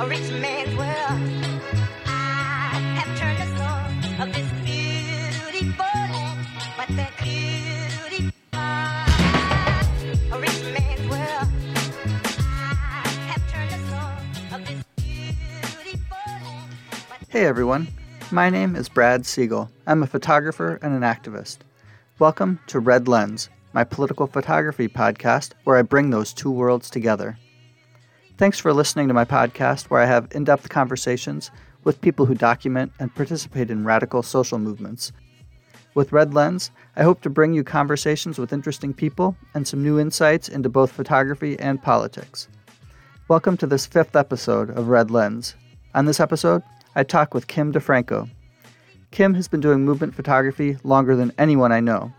a rich man's world. Of this but beauty Hey everyone, my name is Brad Sigal. I'm a photographer and an activist. Welcome to Red Lens, my political photography podcast where I bring those two worlds together. Thanks for listening to my podcast where I have in depth conversations with people who document and participate in radical social movements. With Red Lens, I hope to bring you conversations with interesting people and some new insights into both photography and politics. Welcome to this fifth episode of Red Lens. On this episode, I talk with Kim DeFranco. Kim has been doing movement photography longer than anyone I know.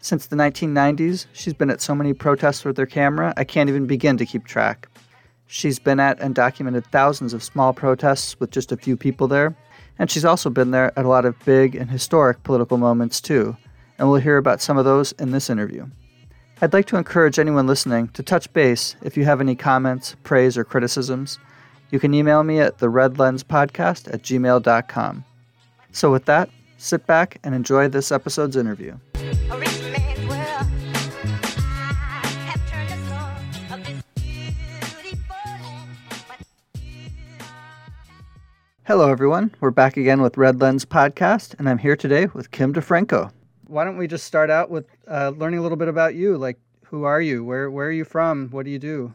Since the 1990s, she's been at so many protests with her camera, I can't even begin to keep track. She's been at and documented thousands of small protests with just a few people there, and she's also been there at a lot of big and historic political moments too, and we'll hear about some of those in this interview. I'd like to encourage anyone listening to touch base if you have any comments, praise, or criticisms. You can email me at the Red Lens Podcast at gmail.com. So, with that, sit back and enjoy this episode's interview. Hello, everyone. We're back again with Red Lens Podcast, and I'm here today with Kim DeFranco. Why don't we just start out with uh, learning a little bit about you? Like, who are you? Where Where are you from? What do you do?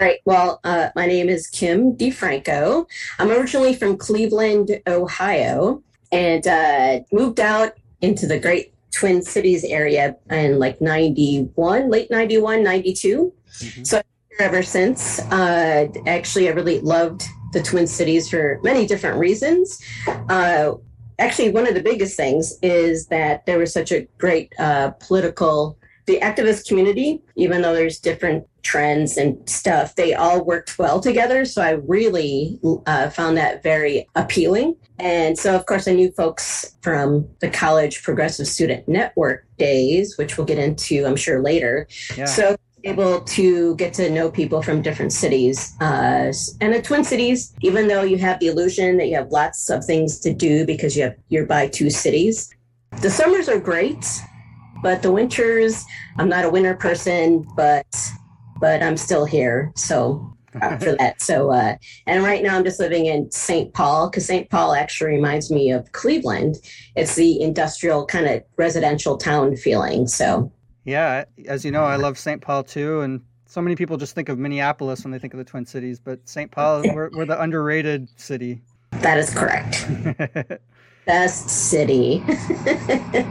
All right. Well, uh, my name is Kim DeFranco. I'm originally from Cleveland, Ohio, and uh, moved out into the great Twin Cities area in like 91, late 91, 92. Mhm. So I've been here ever since. Uh, actually, I really loved the Twin Cities for many different reasons. Uh, actually, one of the biggest things is that there was such a great uh, political, the activist community, even though there's different trends and stuff, they all worked well together. So I really uh, found that very appealing. And so, of course, I knew folks from the College Progressive Student Network days, which we'll get into, I'm sure, later. Yeah. So able to get to know people from different cities. Uh, and the Twin Cities, even though you have the illusion that you have lots of things to do because you have you're by two cities, the summers are great, but the winters, I'm not a winter person, but but I'm still here. So uh, for that. So uh, and right now I'm just living in St. Paul because St. Paul actually reminds me of Cleveland. It's the industrial kind of residential town feeling. So yeah, as you know, I love St. Paul too, and so many people just think of Minneapolis when they think of the Twin Cities, but St. Paul, we're, we're the underrated city. that is correct. Best city.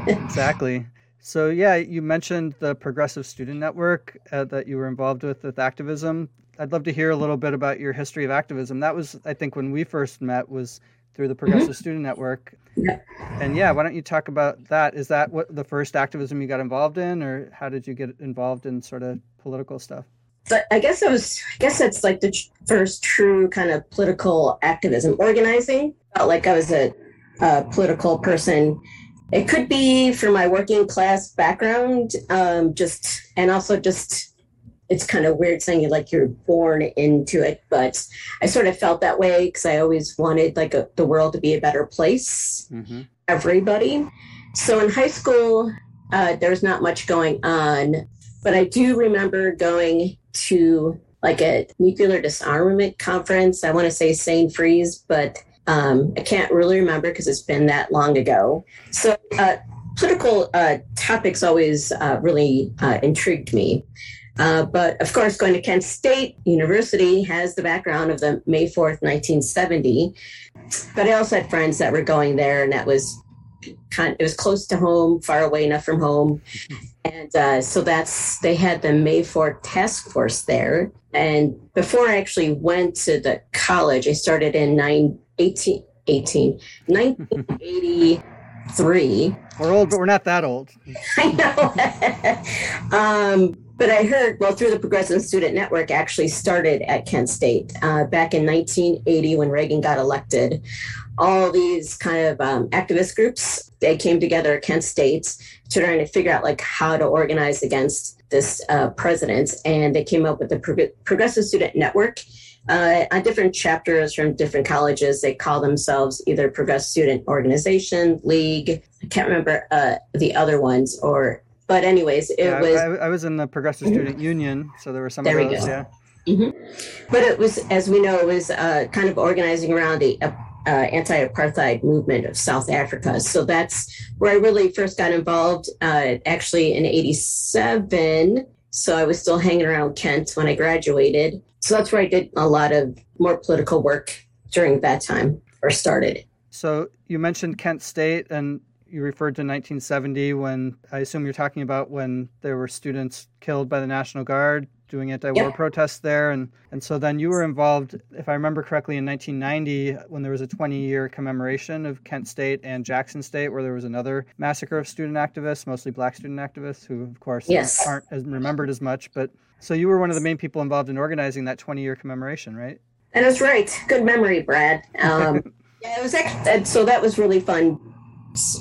exactly. So yeah, you mentioned the Progressive Student Network uh, that you were involved with with activism. I'd love to hear a little bit about your history of activism. That was, I think, when we first met was through the Progressive Student Network. Yeah. And yeah, why don't you talk about that? Is that what the first activism you got involved in, or how did you get involved in sort of political stuff? but I guess it was. I guess that's like the tr- first true kind of political activism, organizing. Felt like I was a, a political person. It could be from my working class background, um, just and also just. It's kind of weird saying like you're born into it, but I sort of felt that way because I always wanted like a, the world to be a better place Mm-hmm. everybody. So in high school, uh, there's not much going on, but I do remember going to like a nuclear disarmament conference. I want to say St. Freeze, but um, I can't really remember because it's been that long ago. So uh, political uh, topics always uh, really uh, intrigued me. Uh, but of course, going to Kent State University has the background of the May 4th, 1970. But I also had friends that were going there, and that was kind it was close to home, far away enough from home. And uh, so that's they had the May 4th task force there. And before I actually went to the college, I started in nine, 18, 18, 1983. We're old, but we're not that old. I know. um, but I heard, well, through the Progressive Student Network, actually started at Kent State uh, back in 1980 when Reagan got elected. All these kind of um, activist groups they came together at Kent State to try to figure out like how to organize against this uh, president, and they came up with the Prog- Progressive Student Network. uh, on different chapters from different colleges. They call themselves either Progressive Student Organization, League. I can't remember uh, the other ones, or but anyways, it Yeah, was. I, I was in the Progressive Student Union, so there were some There of we those. go. Yeah. But it was, as we know, it was uh, kind of organizing around the uh, uh, anti-apartheid movement of South Africa. So that's where I really first got involved. Uh, actually, in '87. So I was still hanging around Kent when I graduated. So that's where I did a lot of more political work during that time, or started. So you mentioned Kent State, and you referred to 1970 when I assume you're talking about when there were students killed by the National Guard doing anti-war Yeah. protests there, and and so then you were involved, if I remember correctly, in 1990 when there was a 20-year commemoration of Kent State and Jackson State, where there was another massacre of student activists, mostly black student activists, who of course Yes. aren't as remembered as much. But so you were one of the main people involved in organizing that 20-year commemoration, right? And that's right. Good memory, Brad. Um, yeah, it was actually, so that was really fun.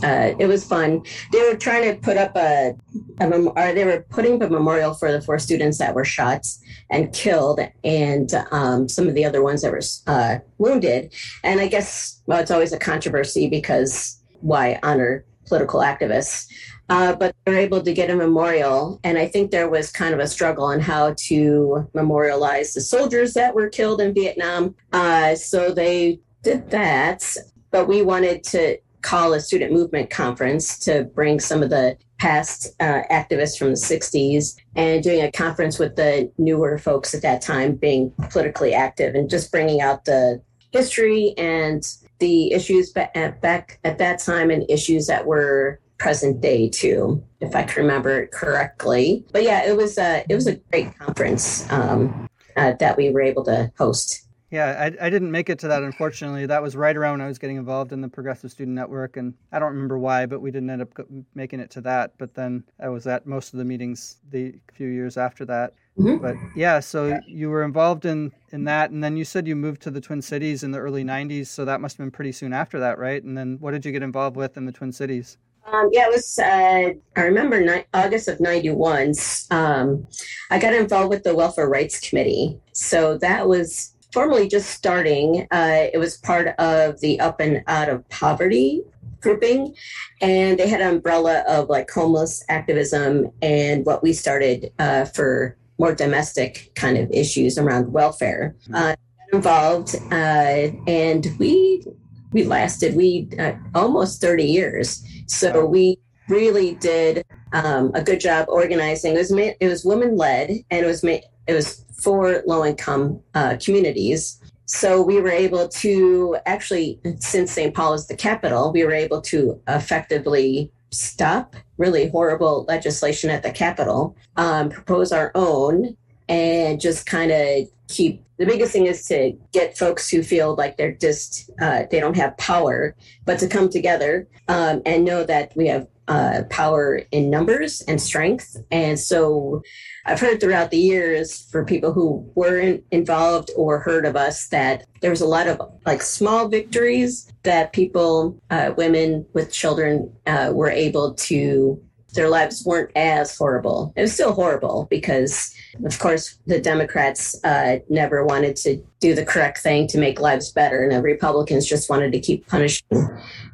Uh, it was fun. They were trying to put up a, a mem- or they were putting up a memorial for the four students that were shot and killed, and um, some of the other ones that were uh, wounded. And I guess, well, it's always a controversy because why honor political activists? Uh, but they were able to get a memorial, and I think there was kind of a struggle on how to memorialize the soldiers that were killed in Vietnam. Uh, so they did that, but we wanted to call a student movement conference to bring some of the past uh, activists from the 60s and doing a conference with the newer folks at that time being politically active and just bringing out the history and the issues back at that time and issues that were present day too if i can remember it correctly. But yeah it was a it was a great conference um, uh, that we were able to host Yeah, I, I didn't make it to that, unfortunately. That was right around when I was getting involved in the Progressive Student Network, and I don't remember why, but we didn't end up making it to that. But then I was at most of the meetings the few years after that. Mhm. But yeah, so you were involved in in that, and then you said you moved to the Twin Cities in the early '90s, so that must have been pretty soon after that, right? And then what did you get involved with in the Twin Cities? Um, yeah, it was. Uh, I remember ni- August of '91. Um, I got involved with the Welfare Rights Committee, so that was formally just starting. Uh, it was part of the Up and Out of Poverty grouping, and they had an umbrella of like homeless activism and what we started uh, for more domestic kind of issues around welfare. Uh, involved, uh, and we we lasted we uh, almost 30 years so we really did um, a good job organizing. It was ma- it was women led, and it was ma- it was for low income uh, communities. So we were able to actually, since St. Paul is the capital, we were able to effectively stop really horrible legislation at the capital, um, propose our own, and just kind of keep. The biggest thing is to get folks who feel like they're just uh, they don't have power, but to come together um, and know that we have uh, power in numbers and strength. And so I've heard throughout the years for people who weren't involved or heard of us that there was a lot of like small victories that people, uh, women with children, uh, were able to. Their lives weren't as horrible. It was still horrible because, of course, the Democrats uh, never wanted to do the correct thing to make lives better, and the Republicans just wanted to keep punishing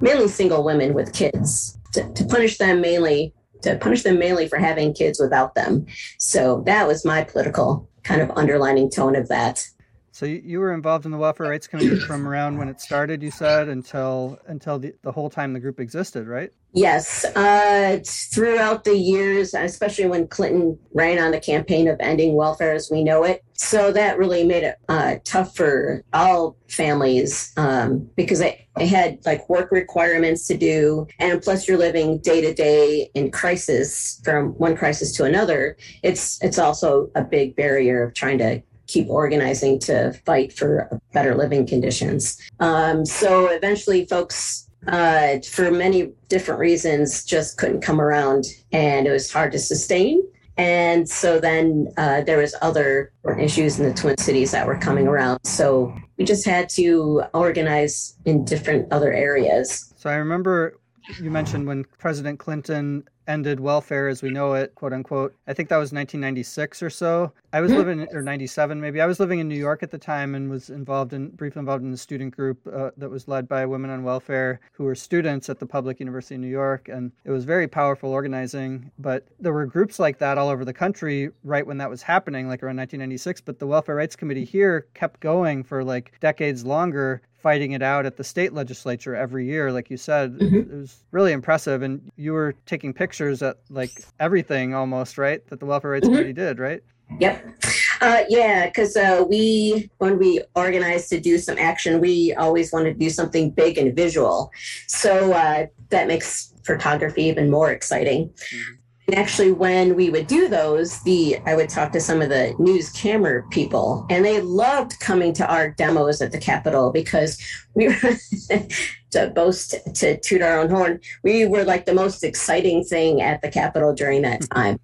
mainly single women with kids to, to punish them mainly to punish them mainly for having kids without them. So that was my political kind of underlining tone of that. So you, you were involved in the Welfare Rights Committee from around when it started, you said, until until the, the whole time the group existed, right? Yes, uh, throughout the years, especially when Clinton ran on the campaign of ending welfare as we know it. So that really made it uh, tough for all families um, because they, they had like work requirements to do. And plus, you're living day to day in crisis from one crisis to another. It's, it's also a big barrier of trying to keep organizing to fight for better living conditions. Um, so eventually, folks uh, for many different reasons, just couldn't come around, and it was hard to sustain. And so then uh, there was other issues in the Twin Cities that were coming around. So we just had to organize in different other areas. So I remember you mentioned when President Clinton ended welfare as we know it, quote unquote. I think that was 1996 or so. I was living, or 97 maybe. I was living in New York at the time and was involved in, briefly involved in the student group uh, that was led by Women on Welfare who were students at the Public University of New York. And it was very powerful organizing. But there were groups like that all over the country right when that was happening, like around 1996. But the Welfare Rights Committee here kept going for like decades longer fighting it out at the state legislature every year like you said mm-hmm. it was really impressive and you were taking pictures at like everything almost right? That the welfare rights mm-hmm. committee did right? Yep. Uh, yeah because uh, we when we organized to do some action we always wanted to do something big and visual. So uh, that makes photography even more exciting. Mm-hmm. And actually, when we would do those, the I would talk to some of the news camera people, and they loved coming to our demos at the Capitol because we were to boast to toot our own horn. We were like the most exciting thing at the Capitol during that time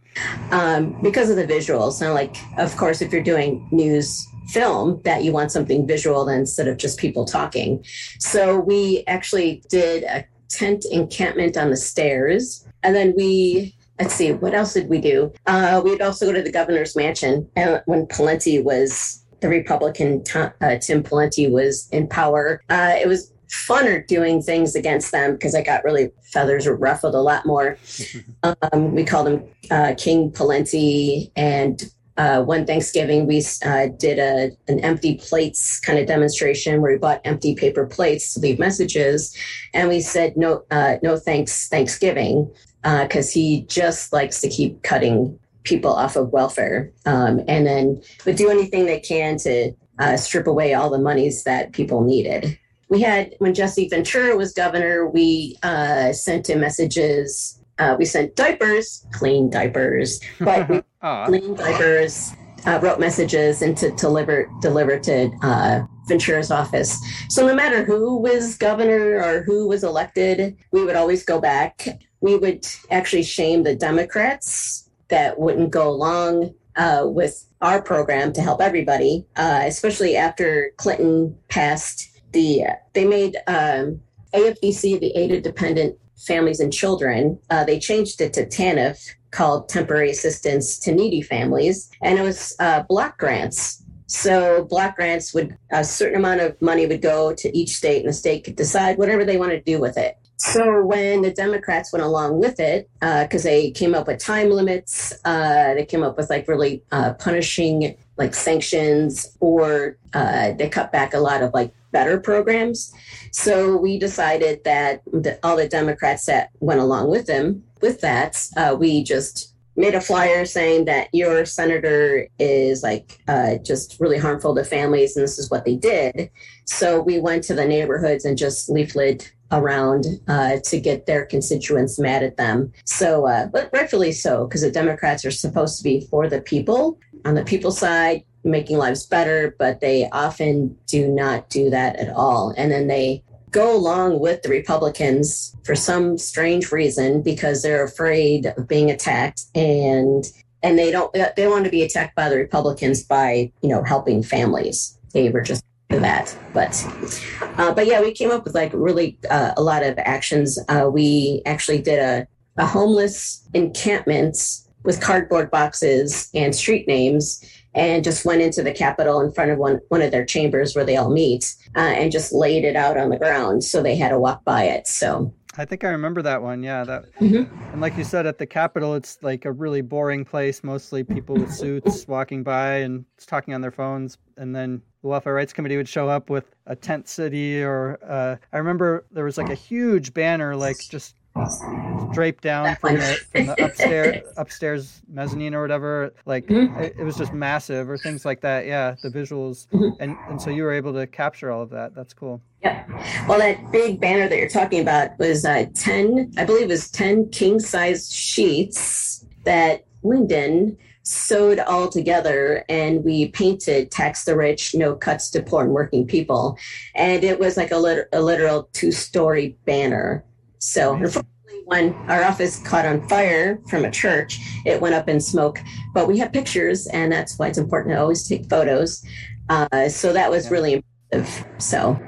um, because of the visuals. And like, of course, if you're doing news film that you want something visual instead of just people talking. So we actually did a tent encampment on the stairs. And then we let's see, what else did we do? Uh, we'd also go to the governor's mansion and when Pawlenty was the Republican uh, Tim Pawlenty was in power. Uh, it was funner doing things against them because I got really feathers ruffled a lot more. um, we called him uh, King Pawlenty and uh, one Thanksgiving, we uh, did a an empty plates kind of demonstration where we bought empty paper plates to leave messages, and we said no, uh, no thanks Thanksgiving because uh, he just likes to keep cutting people off of welfare um, and then would do anything they can to uh, strip away all the monies that people needed. We had, when Jesse Ventura was governor, we uh, sent him messages. Uh, we sent diapers, clean diapers, but clean diapers, uh, wrote messages and to deliver, deliver to uh, Ventura's office. So no matter who was governor or who was elected, we would always go back we would actually shame the Democrats that wouldn't go along uh, with our program to help everybody, uh, especially after Clinton passed the, they made um, AFDC, the Aid of Dependent Families and Children, uh, they changed it to TANF, called Temporary Assistance to Needy Families, and it was uh, block grants. So block grants would a certain amount of money would go to each state, and the state could decide whatever they wanted to do with it. So when the Democrats went along with it, because uh, they came up with time limits, uh, they came up with like really uh, punishing like sanctions, or uh, they cut back a lot of like better programs. So we decided that the, all the Democrats that went along with them with that, uh, we just made a flyer saying that your senator is like uh, just really harmful to families and this is what they did so we went to the neighborhoods and just leaflet around uh, to get their constituents mad at them. So, uh, but rightfully so, because the Democrats are supposed to be for the people on the people side, making lives better, but they often do not do that at all. And then they go along with the Republicans for some strange reason because they're afraid of being attacked and and they don't they want to be attacked by the Republicans by you know helping families. They were just that. But uh, but yeah, we came up with like really uh, a lot of actions. Uh, we actually did a, a homeless encampment with cardboard boxes and street names and just went into the Capitol in front of one, one of their chambers where they all meet uh, and just laid it out on the ground so they had to walk by it. So I think I remember that one. Yeah, that. Mm-hmm. And like you said, at the Capitol, it's like a really boring place. Mostly people with suits walking by and talking on their phones. And then the Welfare Rights Committee would show up with a tent city, or uh, I remember there was like a huge banner, like just draped down from the, from the upstairs upstairs mezzanine or whatever. Like mm-hmm. it, it, was just massive, or things like that. Yeah, the visuals, mm-hmm. and and so you were able to capture all of that. That's cool. Yeah. Well, that big banner that you're talking about was uh, ten, I believe, it was ten king size sheets that Lyndon sewed all together and we painted tax the rich no cuts to poor and working people and it was like a, lit- a literal two story banner so unfortunately, when our office caught on fire from a church, it went up in smoke. But we have pictures, and that's why it's important to always take photos. Uh, so that was really impressive. So,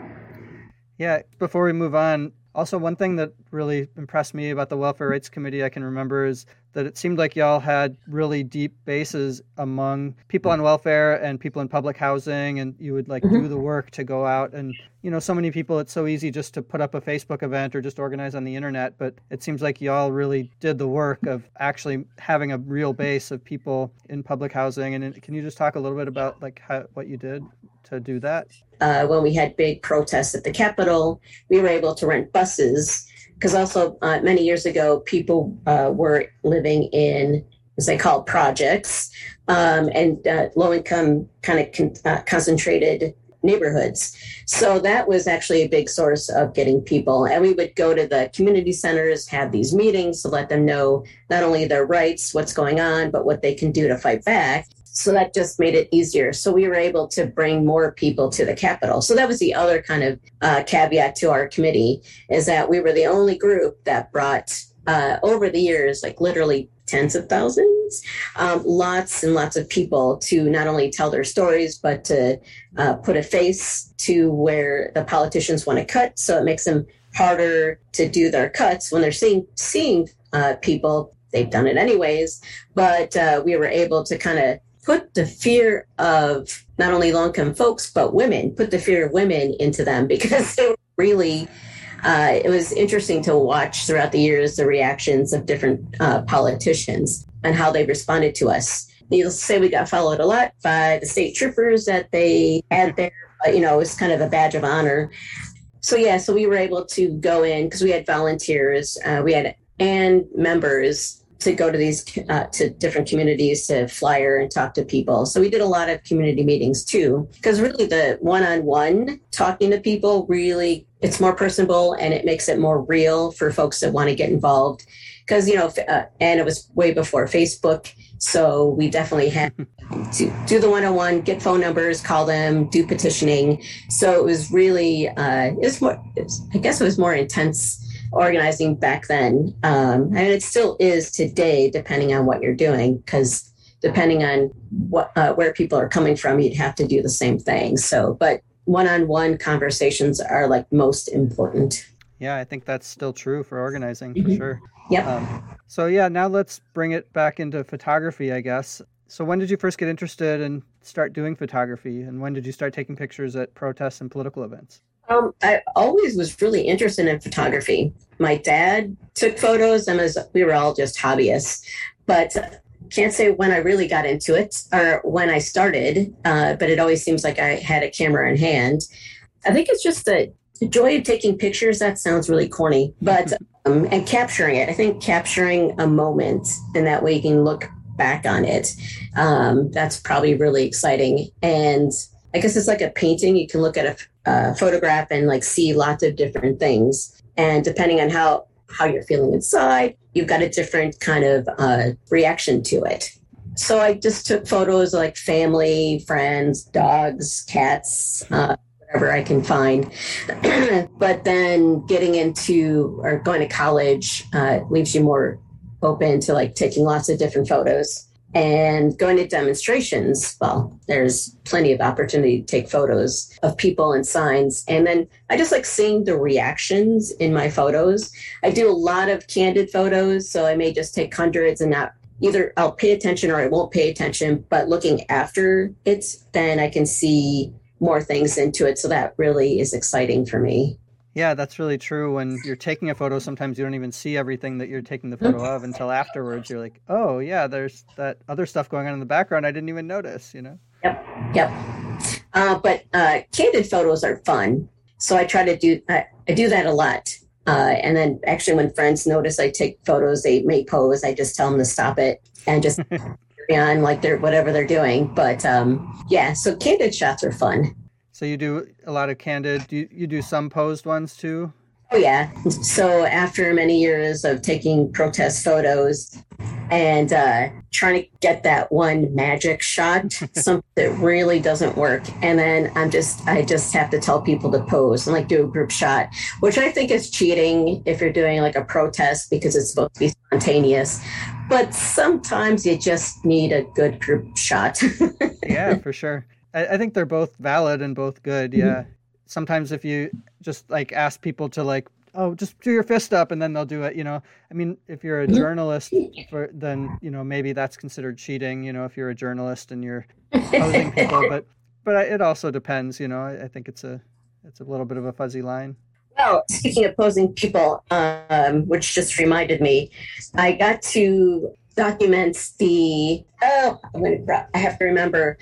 yeah. Before we move on, Also, one thing that really impressed me about the Welfare Rights Committee I can remember is that it seemed like y'all had really deep bases among people on welfare and people in public housing, and you would like mm-hmm. do the work to go out and you know so many people it's so easy just to put up a Facebook event or just organize on the internet, but it seems like y'all really did the work of actually having a real base of people in public housing. And can you just talk a little bit about like how, what you did to do that? uh, when we had big protests at the Capitol, we were able to rent buses because also uh, many years ago, people uh, were living in, as they call projects, um, and uh, low income kind of con- uh, concentrated neighborhoods. So that was actually a big source of getting people. And we would go to the community centers, have these meetings to let them know not only their rights, what's going on, but what they can do to fight back. So that just made it easier. So we were able to bring more people to the Capitol. So that was the other kind of uh, caveat to our committee is that we were the only group that brought uh, over the years, like literally tens of thousands, um, lots and lots of people to not only tell their stories, but to uh, put a face to where the politicians want to cut. So it makes them harder to do their cuts when they're seeing seeing uh, people. They've done it anyways, but uh, we were able to kind of put the fear of not only low income folks, but women, put the fear of women into them because they were really, uh, it was interesting to watch throughout the years the reactions of different uh, politicians and how they responded to us. To say, we got followed a lot by the state troopers that they had there. You know, it was kind of a badge of honor. So, yeah, so we were able to go in because we had volunteers, uh, we had and members to go to these uh, to different communities to flyer and talk to people. So we did a lot of community meetings too, because really the one-on-one talking to people really it's more personable and it makes it more real for folks that want to get involved. Because you know, uh, and it was way before Facebook, so we definitely had to do the one-on-one, get phone numbers, call them, do petitioning. So it was really uh, it was more. It was, I guess it was more intense organizing back then. Um, and it still is today, depending on what you're doing, because depending on what uh, where people are coming from, you'd have to do the same thing. So, but one-on-one conversations are like most important. Yeah, I think that's still true for organizing for mm-hmm. sure. Yeah. Um, so yeah, now let's bring it back into photography, I guess. So when did you first get interested and start doing photography, and when did you start taking pictures at protests and political events? Um, I always was really interested in photography. My dad took photos, and as we were all just hobbyists, but can't say when I really got into it or when I started. Uh, but it always seems like I had a camera in hand. I think it's just the, joy of taking pictures. That sounds really corny, but um, and capturing it. I think capturing a moment, and that way you can look back on it. Um, that's probably really exciting. And I guess it's like a painting. You can look at a uh, photograph and like see lots of different things. And depending on how how you're feeling inside, you've got a different kind of uh, reaction to it. So I just took photos like family, friends, dogs, cats, uh, whatever I can find. but then getting into or going to college uh, leaves you more open to like taking lots of different photos and going to demonstrations well there's plenty of opportunity to take photos of people and signs. And then i just like seeing the reactions in my photos. I do a lot of candid photos so i may just take hundreds and not either i'll pay attention or i won't pay attention but looking after it then i can see more things into it. So that really is exciting for me yeah, that's really true. When you're taking a photo, sometimes you don't even see everything that you're taking the photo of until afterwards. You're like, oh, yeah, there's that other stuff going on in the background I didn't even notice, you know? Yep, yep. Uh, but uh, candid photos are fun. So I try to do, I, I do that a lot. Uh, and then actually, when friends notice I take photos, they may pose. I just tell them to stop it and just carry on like they're whatever they're doing. But um, yeah, so candid shots are fun. So you do a lot of candid. Do you, you do some posed ones too? Oh yeah. So after many years of taking protest photos and uh, trying to get that one magic shot, something that really doesn't work, and then I'm just I just have to tell people to pose and like do a group shot, which I think is cheating if you're doing like a protest because it's supposed to be spontaneous. But sometimes you just need a good group shot. yeah, for sure. I, I think they're both valid and both good. Mm-hmm. Yeah. Mm-hmm. Sometimes if you just like ask people to like oh, just do your fist up, and then they'll do it. You know, I mean, if you're a Mhm. journalist, for then you know maybe that's considered cheating. You know, if you're a journalist and you're posing people, but but I, it also depends. You know, I, I think it's a it's a little bit of a fuzzy line. Well, speaking of posing people, um, which just reminded me, I got to document the. Oh, I'm gonna, I have to remember,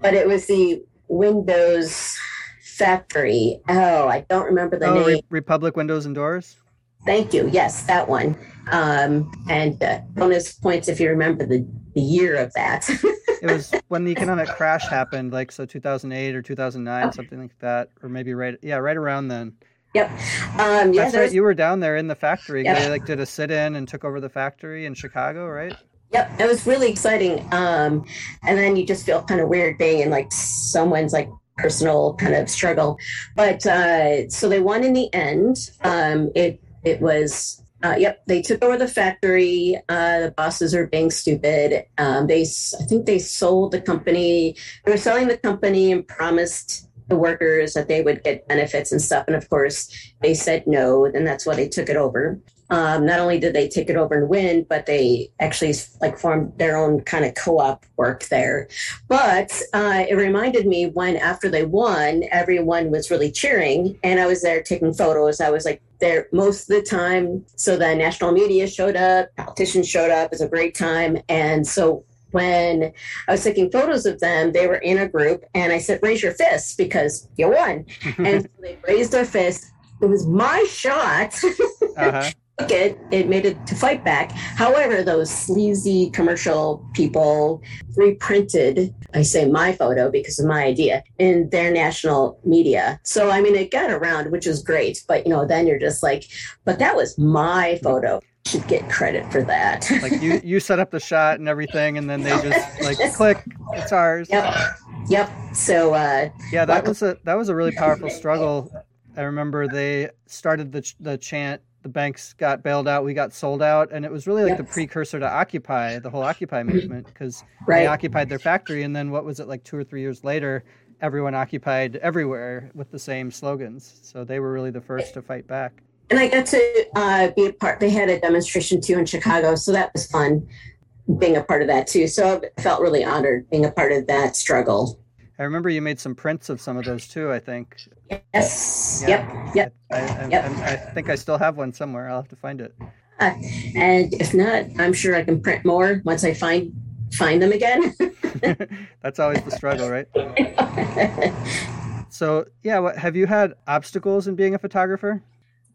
but it was the Windows factory. Oh, I don't remember the oh, name. Re- Republic Windows and Doors. Thank you. Yes, that one. Um, and uh, bonus points if you remember the, the year of that. It was when the economic crash happened, like so 2008 or 2009, something like that, or maybe right, yeah, right around then. Yep. Um, yeah, That's right. was- You were down there in the factory. Yeah. They like did a sit-in and took over the factory in Chicago, right? Yep, it was really exciting. Um, and then you just feel kind of weird being in like someone's like personal kind of struggle. But uh, so they won in the end. Um, it it was uh, yep. They took over the factory. Uh, the bosses are being stupid. Um, they I think they sold the company. They were selling the company and promised the workers that they would get benefits and stuff. And of course, they said no. And that's why they took it over um, not only did they take it over and win, but they actually like formed their own kind of co-op work there. But uh, it reminded me when after they won, everyone was really cheering, and I was there taking photos. I was like there most of the time. So the national media showed up, politicians showed up. It was a great time, and so. When I was taking photos of them, they were in a group, and I said, "Raise your fists because you won." and so they raised their fists. It was my shot. uh-huh. took it, it made it to fight back. However, those sleazy commercial people reprinted, I say my photo because of my idea, in their national media. So, I mean, it got around, which is great. But, you know, then you're just like, but that was my photo. Should get credit for that. Like you, you set up the shot and everything, and then they just like click, it's ours. yep. Yep. So, uh, Yeah, that was a that was a really powerful struggle. I remember they started the the chant. The banks got bailed out. We got sold out, and it was really like the precursor to Occupy, the whole Occupy movement, because they occupied their factory, and then what was it like two or three years later? Everyone occupied everywhere with the same slogans. So they were really the first to fight back. And I got to uh, be a part. They had a demonstration too in Chicago, so that was fun being a part of that too. So I felt really honored being a part of that struggle. I remember you made some prints of some of those too. I think. Yes. Yeah. Yep. Yep. I, I, Yep. I, I think I still have one somewhere. I'll have to find it. Uh, and if not, I'm sure I can print more once I find find them again. That's always the struggle, right? So yeah, what, have you had obstacles in being a photographer?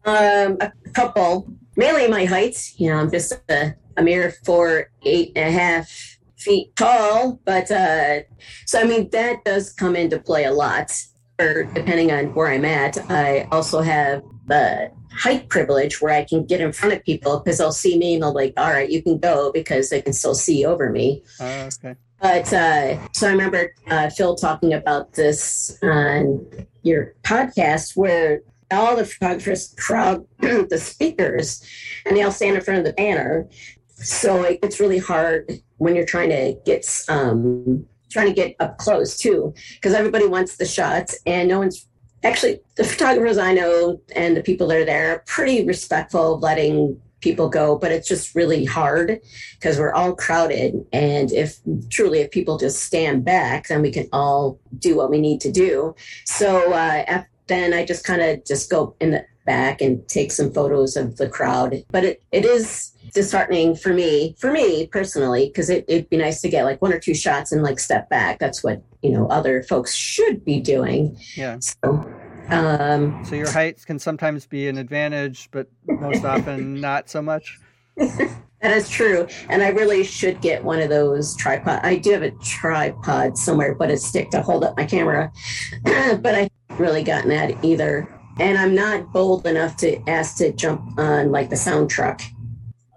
Um, a couple, mainly my height. You know, I'm just a, a mere four eight and a half feet tall, but uh, so I mean that does come into play a lot. Or depending on where I'm at, I also have the height privilege where I can get in front of people because they'll see me and they'll like, all right, you can go because they can still see over me. Oh, okay. But uh, so I remember uh, Phil talking about this on your podcast where all the photographers crowd the speakers and they all stand in front of the banner. So it gets really hard when you're trying to get um, trying to get up close too, because everybody wants the shots and no one's actually the photographers I know and the people that are there are pretty respectful of letting people go, but it's just really hard because we're all crowded. And if truly, if people just stand back, then we can all do what we need to do. So uh, then I just kind of just go in the back and take some photos of the crowd. But it, it is disheartening for me, for me personally, because it, it'd be nice to get like one or two shots and like step back. That's what, you know, other folks should be doing. Yeah. So, um, So your height can sometimes be an advantage, but most often not so much. That is true. And I really should get one of those tripod. I do have a tripod somewhere, but a stick to hold up my camera. but I haven't really gotten that either. And I'm not bold enough to ask to jump on like the sound truck.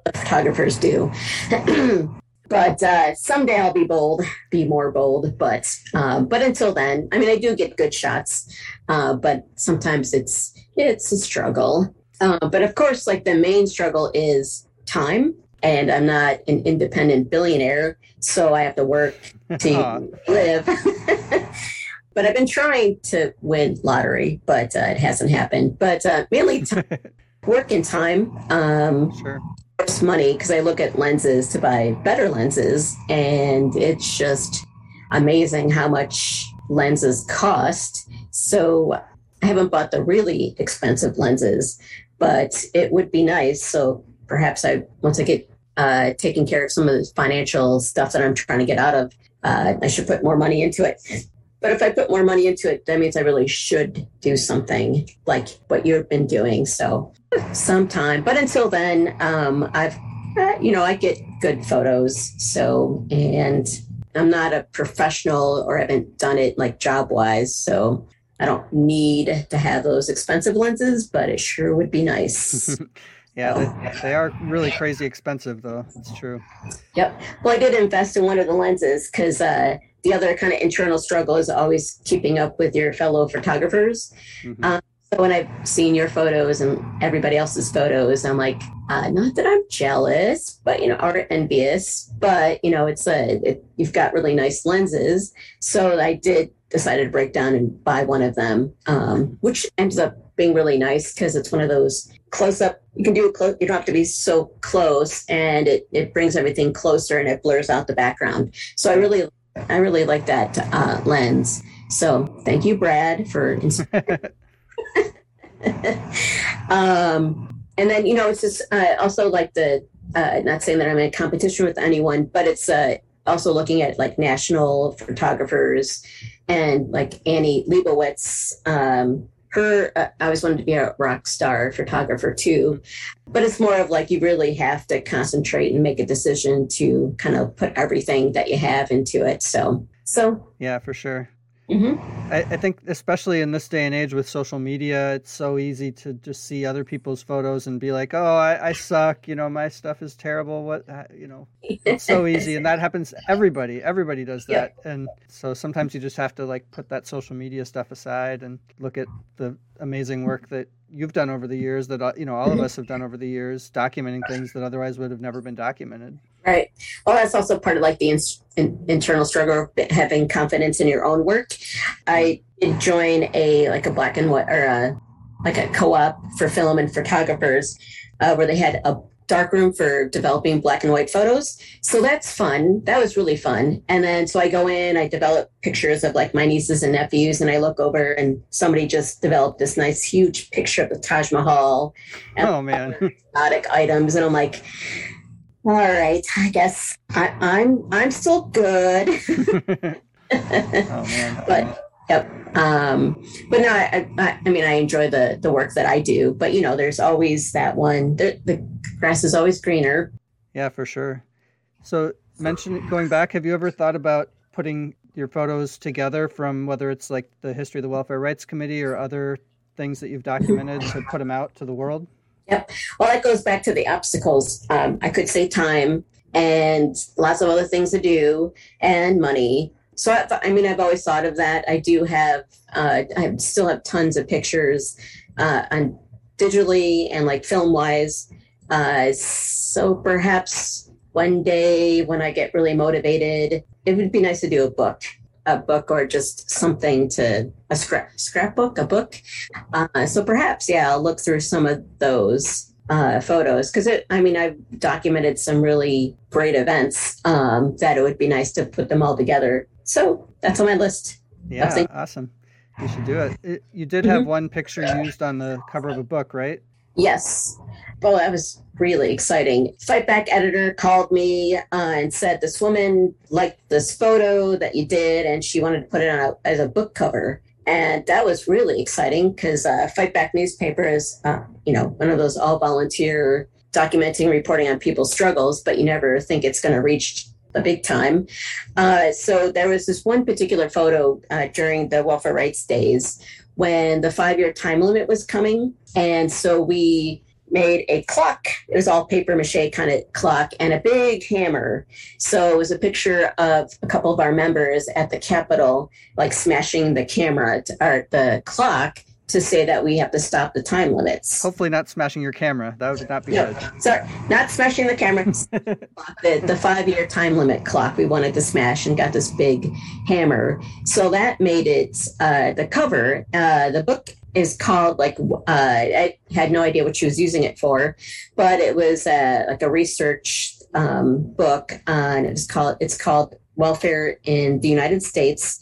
The photographers do. but uh, someday I'll be bold, be more bold. But um, but until then, I mean, I do get good shots, uh, but sometimes it's it's a struggle. Uh, but of course, like the main struggle is time and I'm not an independent billionaire, so I have to work to live. but I've been trying to win lottery, but uh, it hasn't happened. But uh, mainly, time, work and time. Um, Sure. course, money because I look at lenses to buy better lenses, and it's just amazing how much lenses cost. So I haven't bought the really expensive lenses, but it would be nice. So perhaps I once I get uh, taking care of some of the financial stuff that I'm trying to get out of, uh, I should put more money into it. But if I put more money into it, that means I really should do something like what you've been doing. So sometime. But until then, um, I've, uh, you know, I get good photos. So, and I'm not a professional or haven't done it like job wise. So I don't need to have those expensive lenses, but it sure would be nice. Yeah, they, they are really crazy expensive, though. It's true. Yep. Well, I did invest in one of the lenses because uh, the other kind of internal struggle is always keeping up with your fellow photographers. Mhm. Um, So when I've seen your photos and everybody else's photos, I'm like, uh, not that I'm jealous, but you know, or envious, but you know, it's a it, you've got really nice lenses. So I did decided to break down and buy one of them, um, which ends up being really nice because it's one of those close up. You can do it close. You don't have to be so close, and it it brings everything closer and it blurs out the background. So I really I really like that uh, lens. So thank you, Brad, for um, and then you know it's just uh, also like the uh, not saying that I'm in competition with anyone, but it's uh, also looking at like national photographers and like Annie Leibovitz. Um, uh, I always wanted to be a rock star photographer too, but it's more of like you really have to concentrate and make a decision to kind of put everything that you have into it. So, so Yeah, for sure. Mhm. I, I think especially in this day and age with social media, it's so easy to just see other people's photos and be like, "Oh, I, I suck," you know, my stuff is terrible. What, uh, you know, it's so easy, and that happens. Everybody, everybody does Yeah. that, and so sometimes you just have to like put that social media stuff aside and look at the amazing work that you've done over the years. That uh, you know all of us have done over the years, documenting things that otherwise would have never been documented. Right. Well, that's also part of like the in, in, internal struggle of having confidence in your own work. I did join a like a black and white or a, like a co-op for film and photographers uh, where they had a dark room for developing black and white photos. So that's fun. That was really fun. And then so I go in, I develop pictures of like my nieces and nephews, and I look over and somebody just developed this nice huge picture of the Taj Mahal and Oh man, exotic items, and I'm like, all right, I guess I, I'm I'm still good. oh but yep. Um, but no, I, I I mean I enjoy the the work that I do, but you know, there's always that one. The, the grass is always greener. Yeah, for sure. So, mention going back, have you ever thought about putting your photos together from whether it's like the history of the Welfare Rights Committee or other things that you've documented to put them out to the world? Well, that goes back to the obstacles. Um, I could say time and lots of other things to do and money. So I, I mean, I've always thought of that. I do have, uh, I still have tons of pictures uh, on digitally and like film wise. Uh, so perhaps one day when I get really motivated, it would be nice to do a book, a book or just something to a scrap scrapbook, a book. Uh, so perhaps, yeah, I'll look through some of those uh, photos because it. I mean, I've documented some really great events um, that it would be nice to put them all together. So that's on my list. Yeah, awesome. You should do it. it you did have one picture used on the cover of a book, right? Yes. Well, that was really exciting. Fight Back editor called me uh, and said this woman liked this photo that you did, and she wanted to put it on as a book cover. And that was really exciting because uh, Fight Back newspaper is, uh, you know, one of those all volunteer documenting, reporting on people's struggles, but you never think it's going to reach the big time. Uh, so there was this one particular photo uh, during the welfare rights days when the five year time limit was coming. And so we made a clock. It was all paper mache kind of clock and a big hammer. So it was a picture of a couple of our members at the Capitol, like smashing the camera or the clock to say that we have to stop the time limits. Hopefully, not smashing your camera. That would not be Yeah. good. Sorry, not smashing the camera. the the five year time limit clock we wanted to smash and got this big hammer. So that made it uh, the cover. Uh, the book is called like uh, I had no idea what she was using it for, but it was uh, like a research um, book on it's called it's called Welfare in the United States: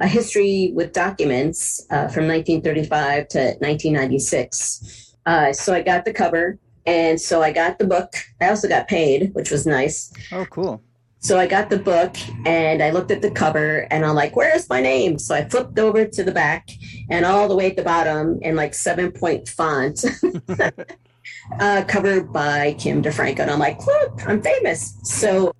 A History with Documents uh, from 1935 to 1996. Uh, so I got the cover, and so I got the book. I also got paid, which was nice. Oh, cool. So I got the book and I looked at the cover and I'm like, where's my name? So I flipped over to the back and all the way at the bottom in like seven point font, uh, covered by Kim DeFranco. And I'm like, look, I'm famous. So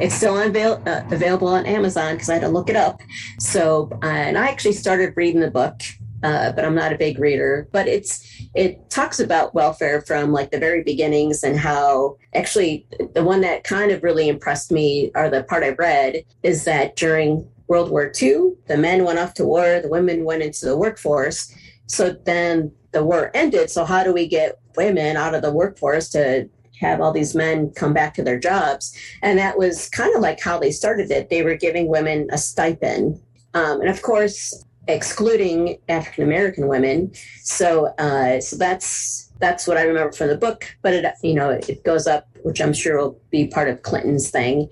it's still unavail- uh, available on Amazon because I had to look it up. So, uh, and I actually started reading the book uh, but I'm not a big reader. But it's it talks about welfare from like the very beginnings and how actually the one that kind of really impressed me, or the part I read, is that during World War II, the men went off to war, the women went into the workforce. So then the war ended. So how do we get women out of the workforce to have all these men come back to their jobs? And that was kind of like how they started it. They were giving women a stipend. Um, and of course, excluding African American women. So, uh, so that's that's what I remember from the book. But it, you know, it goes up, which I'm sure will be part of Clinton's thing.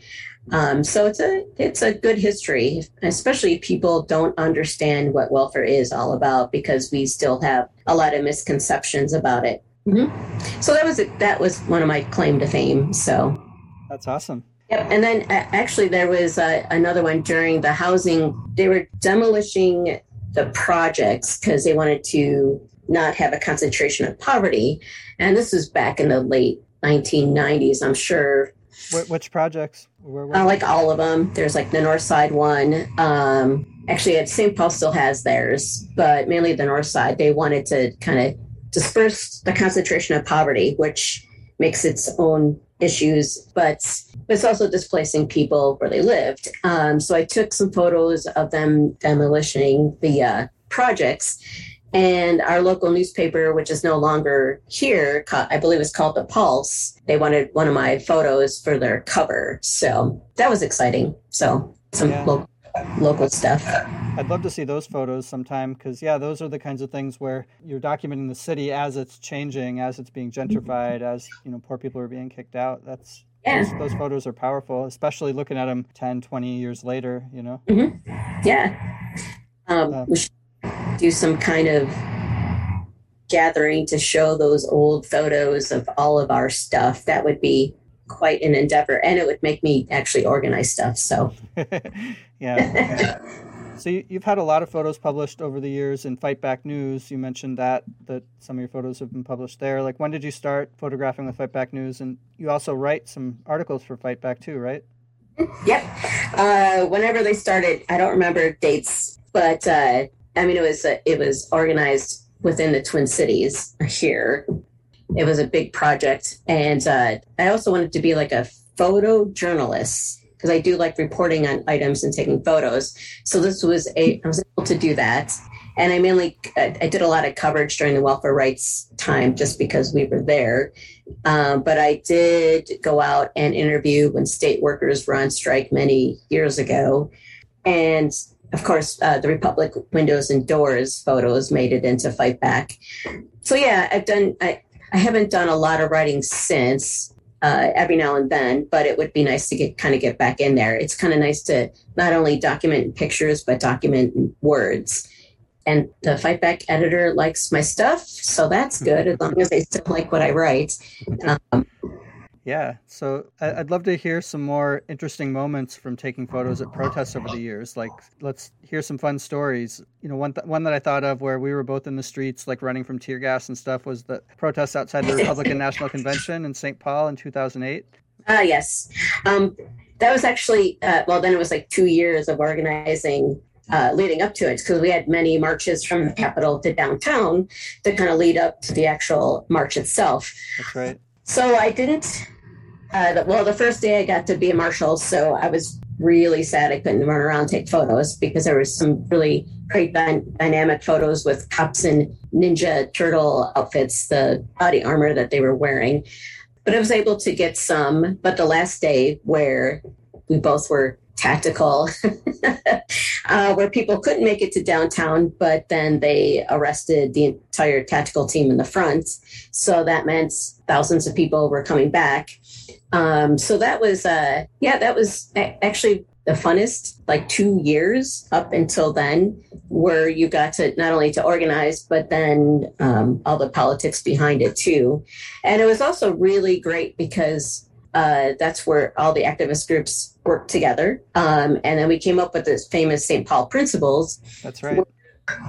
Um, so it's a it's a good history, especially if people don't understand what welfare is all about, because we still have a lot of misconceptions about it. Mm-hmm. So that was it. That was one of my claim to fame. So that's awesome. Yep. And then uh, actually, there was uh, another one during the housing. They were demolishing the projects because they wanted to not have a concentration of poverty. And this was back in the late 1990s, I'm sure. Which projects? Uh, like all of them. There's like the North Side one. Um, actually, St. Paul still has theirs, but mainly the North Side. They wanted to kind of disperse the concentration of poverty, which makes its own issues, but it's also displacing people where they lived. Um, so I took some photos of them demolishing the uh, projects. And our local newspaper, which is no longer here, I believe it's called The Pulse, they wanted one of my photos for their cover. So that was exciting. So some yeah. local local stuff. I'd love to see those photos sometime because, yeah, those are the kinds of things where you're documenting the city as it's changing, as it's being gentrified, as you know, poor people are being kicked out. That's yeah. those, those photos are powerful, especially looking at them 10, 20 years later. You know. Mm-hmm. Yeah. Um, uh, we should do some kind of gathering to show those old photos of all of our stuff. That would be quite an endeavor and it would make me actually organize stuff so. Yeah, so you, have had a lot of photos published over the years in fight back news. You mentioned that that some of your photos have been published there. Like when did you start photographing with fight back news? And you also write some articles for fight back too right? Yep. Uh, whenever they started i don't remember dates but uh, i mean it was uh, it was organized within the twin cities here it was a big project. And uh, I also wanted to be like a photojournalist because I do like reporting on items and taking photos. So this was a, I was able to do that. And I mainly, I did a lot of coverage during the welfare rights time just because we were there. Um, but I did go out and interview when state workers were on strike many years ago. And of course, uh, the Republic windows and doors photos made it into Fight Back. So yeah, I've done. I, I haven't done a lot of writing since. Uh, every now and then, but it would be nice to get kind of get back in there. It's kind of nice to not only document pictures but document words. And the Fight Back editor likes my stuff, so that's good as long as they still like what I write. Um, yeah. So I'd love to hear some more interesting moments from taking photos at protests over the years. Like, let's hear some fun stories. You know, one th- one that I thought of where we were both in the streets, like running from tear gas and stuff, was the protests outside the Republican National Convention in St. Paul in 2008. Ah, uh, yes. Um, that was actually uh, well. Then it was like two years of organizing uh, leading up to it because we had many marches from the capital to downtown to kind of lead up to the actual march itself. That's right. So I didn't uh, well, the first day I got to be a marshal, so I was really sad I couldn't run around take photos because there was some really great dy- dynamic photos with cops in ninja turtle outfits, the body armor that they were wearing. But I was able to get some. But the last day where we both were tactical, uh, where people couldn't make it to downtown, but then they arrested the entire tactical team in the front. So that meant thousands of people were coming back. Um, so that was, uh, yeah, that was actually the funnest like two years up until then where you got to not only to organize but then um, all the politics behind it too. And it was also really great because uh, that's where all the activist groups worked together. Um, and then we came up with this famous st paul principles. That's right.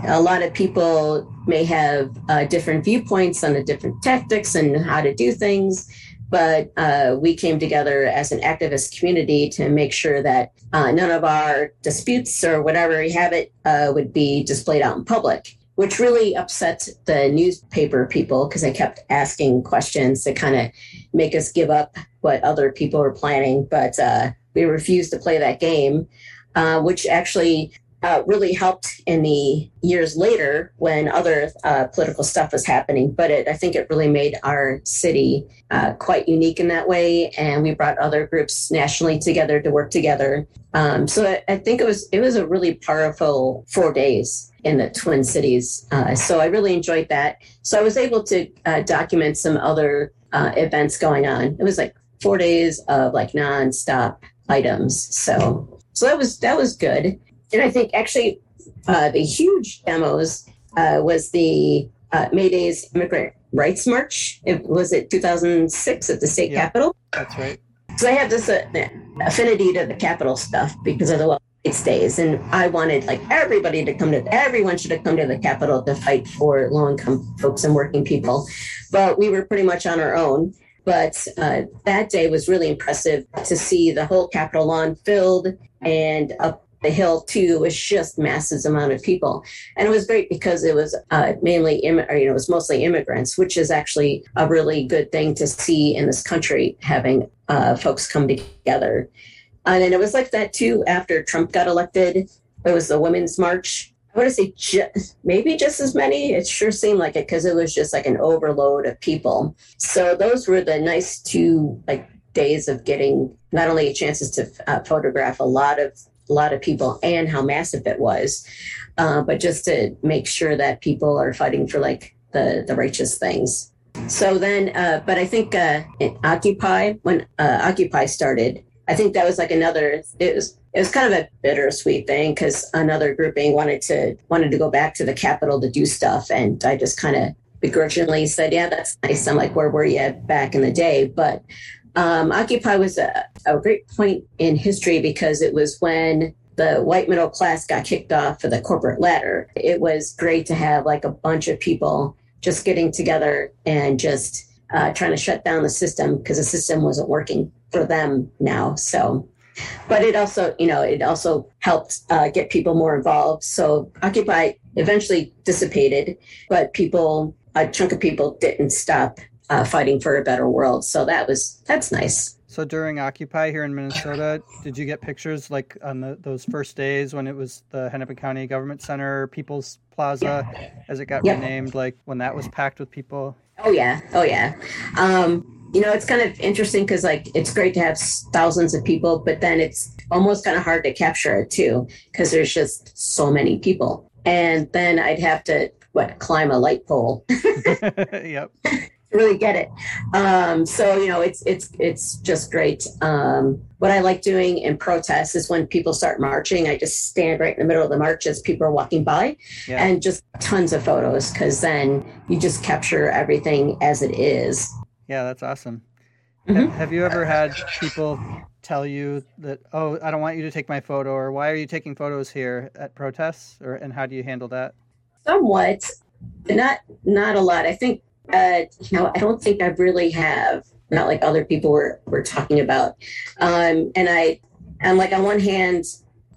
a lot of people may have uh, different viewpoints on the different tactics and how to do things but uh, we came together as an activist community to make sure that uh, none of our disputes or whatever we have it uh, would be displayed out in public which really upset the newspaper people because they kept asking questions to kind of make us give up what other people were planning but uh, we refused to play that game uh, which actually uh, really helped in the years later when other uh, political stuff was happening. But it, I think it really made our city uh, quite unique in that way, and we brought other groups nationally together to work together. Um, so I, I, think it was it was a really powerful four days in the Twin Cities. Uh, so I really enjoyed that. So I was able to uh, document some other uh, events going on. It was like four days of like nonstop items. So so that was that was good and I think actually uh, the huge demos uh, was the uh, May Day's Immigrant Rights March. It was it 2006 at the state Yeah. capitol. That's right. So I have this uh, affinity to the capital stuff because of the well, rights days, and I wanted like everybody to come to. Everyone should have come to the capitol to fight for low income folks and working people, but we were pretty much on our own. But uh, that day was really impressive to see the whole Capitol lawn filled and up the hill too was just massive amount of people. And it was great because it was uh, mainly Im- or, you know it was mostly immigrants which is actually a really good thing to see in this country having uh, folks come together. And then it was like that too after trump got elected. It was the women's march. I want to say ju- maybe just as many. It sure seemed like it because it was just like an overload of people. So those were the nice two like days of getting not only chances to uh, photograph a lot of a lot of people and how massive it was, uh, but just to make sure that people are fighting for like the the righteous things. So then, uh, but I think uh, Occupy when uh, Occupy started, I think that was like another. It was it was kind of a bittersweet thing because another grouping wanted to wanted to go back to the Capitol to do stuff, and I just kind of begrudgingly said, "Yeah, that's nice." I'm like, "Where were you back in the day?" But um, Occupy was a, a great point in history because it was when the white middle class got kicked off of the corporate ladder. It was great to have like a bunch of people just getting together and just uh, trying to shut down the system because the system wasn't working for them now. So, but it also, you know, it also helped uh, get people more involved. So Occupy eventually dissipated, but people, a chunk of people didn't stop uh, fighting for a better world. So that was that's nice. So during Occupy here in Minnesota, did you get pictures like on the, those first days when it was the Hennepin County Government Center, People's Plaza, as it got Yep. renamed, like when that was packed with people? Oh yeah, oh yeah. Um, you know, it's kind of interesting because like it's great to have thousands of people, but then it's almost kind of hard to capture it too because there's just so many people. And then I'd have to what climb a light pole yep. Really get it. Um, so you know, it's it's it's just great. Um, what I like doing in protests is when people start marching, I just stand right in the middle of the march as people are walking by, Yeah. and just tons of photos because then you just capture everything as it is. Yeah, that's awesome. Mhm. Have, have you ever had people tell you that, oh, I don't want you to take my photo, or why are you taking photos here at protests, or and how do you handle that? Somewhat, not not a lot. I think uh, you know I don't think I really have. Not like other people were were talking about. Um, and I, I'm like on one hand,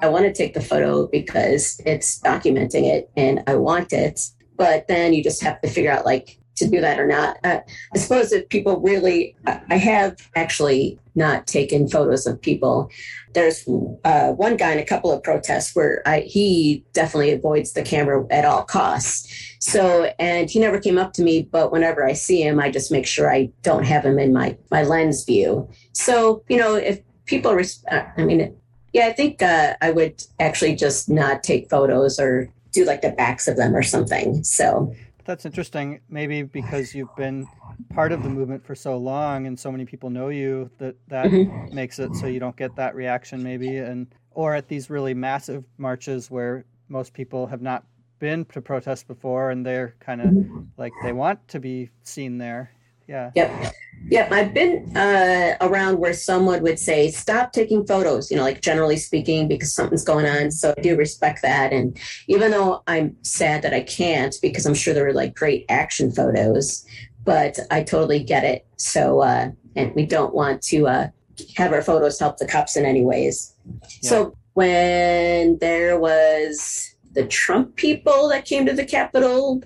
I want to take the photo because it's documenting it and I want it. But then you just have to figure out like to do that or not. Uh, I suppose if people really, I have actually not taken photos of people. There's uh, one guy in a couple of protests where I, he definitely avoids the camera at all costs. So, and he never came up to me, but whenever I see him, I just make sure I don't have him in my my lens view. So, you know, if people, res- uh, I mean, Yeah, I think uh, I would actually just not take photos or do like the backs of them or something. So That's interesting. Maybe because you've been part of the movement for so long and so many people know you that that Mhm. makes it so you don't get that reaction maybe and or at these really massive marches where most people have not been to protest before and they're kind of Mhm. like they want to be seen there. Yeah. Yep. Yep. I've been uh, around where someone would say, stop taking photos, you know, like generally speaking, because something's going on. So I do respect that. And even though I'm sad that I can't, because I'm sure there were like great action photos, but I totally get it. So, uh, and we don't want to uh, have our photos help the cops in any ways. So when there was the Trump people that came to the Capitol,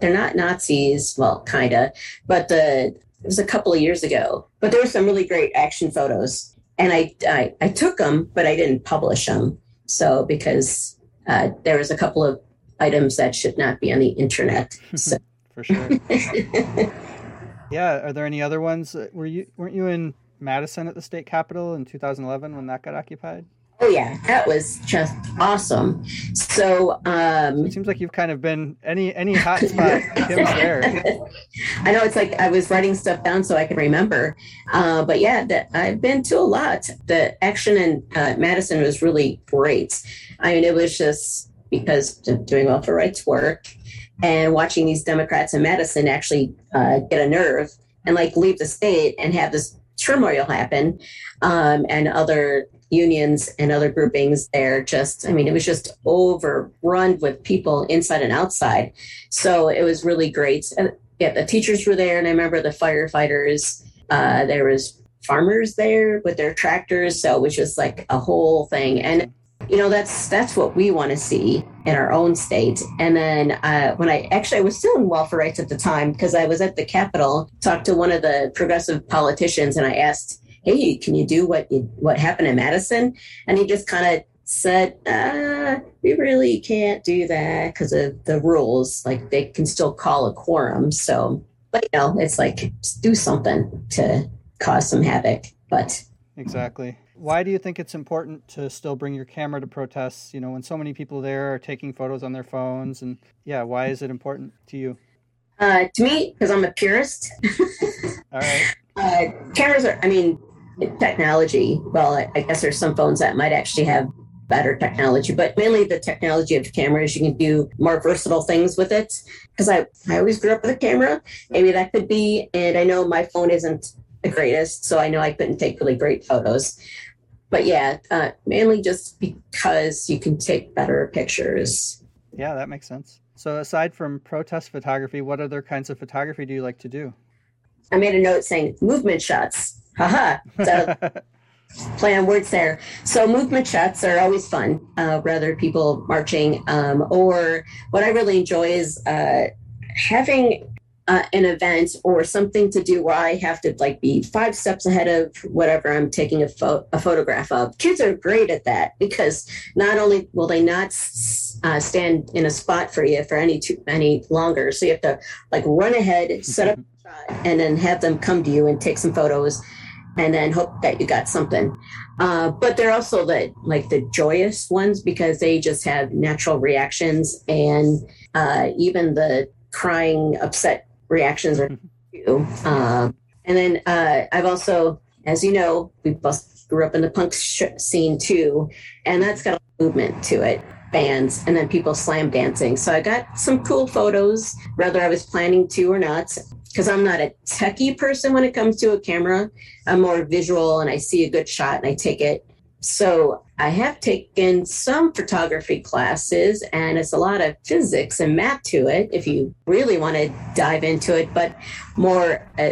they're not Nazis, well, kind of, but the it was a couple of years ago. But there were some really great action photos, and I I, I took them, but I didn't publish them. So because uh, there was a couple of items that should not be on the internet. So For sure. yeah, are there any other ones? Were you weren't you in Madison at the state capitol in 2011 when that got occupied? Oh yeah, that was just awesome. So um, It seems like you've kind of been any any hot spot there. I know it's like I was writing stuff down so I can remember. Uh, but yeah, that I've been to a lot. The action in uh, Madison was really great. I mean, it was just because doing welfare rights work and watching these Democrats in Madison actually uh, get a nerve and like leave the state and have this turmoil happen um, and other unions and other groupings there just i mean it was just overrun with people inside and outside. So it was really great. And yeah the teachers were there and i remember the firefighters uh, there was farmers there with their tractors so it was just like a whole thing. And you know that's that's what we want to see in our own state. And then uh, when i actually i was still in welfare rights at the time because i was at the capitol talked to one of the progressive politicians and i asked hey can you do what you, what happened in madison and he just kind of said uh, we really can't do that because of the rules like they can still call a quorum so but you know it's like just do something to cause some havoc but Exactly. Why do you think it's important to still bring your camera to protests? You know, when so many people there are taking photos on their phones, and yeah, why is it important to you? uh, to me because i'm a purist All right. Uh, cameras are, I mean, technology. Well, I, I guess there's some phones that might actually have better technology, but mainly the technology of the cameras, you can do more versatile things with it. Because I, I always grew up with a camera. Maybe that could be, and I know my phone isn't the greatest, so I know I couldn't take really great photos. But yeah, uh, mainly just because you can take better pictures. Yeah, that makes sense. So, aside from protest photography, what other kinds of photography do you like to do? I made a note saying movement shots. Haha. So play on words there. So movement shots are always fun, uh, rather people marching. Um, or what I really enjoy is uh, having uh, an event or something to do where I have to like be five steps ahead of whatever I'm taking a, pho- a photograph of. Kids are great at that because not only will they not s- uh, stand in a spot for you for any too any longer, so you have to like run ahead, set up shot, and then have them come to you and take some photos and then hope that you got something. Uh, but they're also the like the joyous ones because they just have natural reactions and uh, even the crying, upset reactions are too. Um, and then uh, I've also, as you know, we both grew up in the punk sh- scene too, and that's got a movement to it. Bands and then people slam dancing. So I got some cool photos, whether I was planning to or not, because I'm not a techie person when it comes to a camera. I'm more visual and I see a good shot and I take it. So I have taken some photography classes and it's a lot of physics and math to it if you really want to dive into it, but more uh,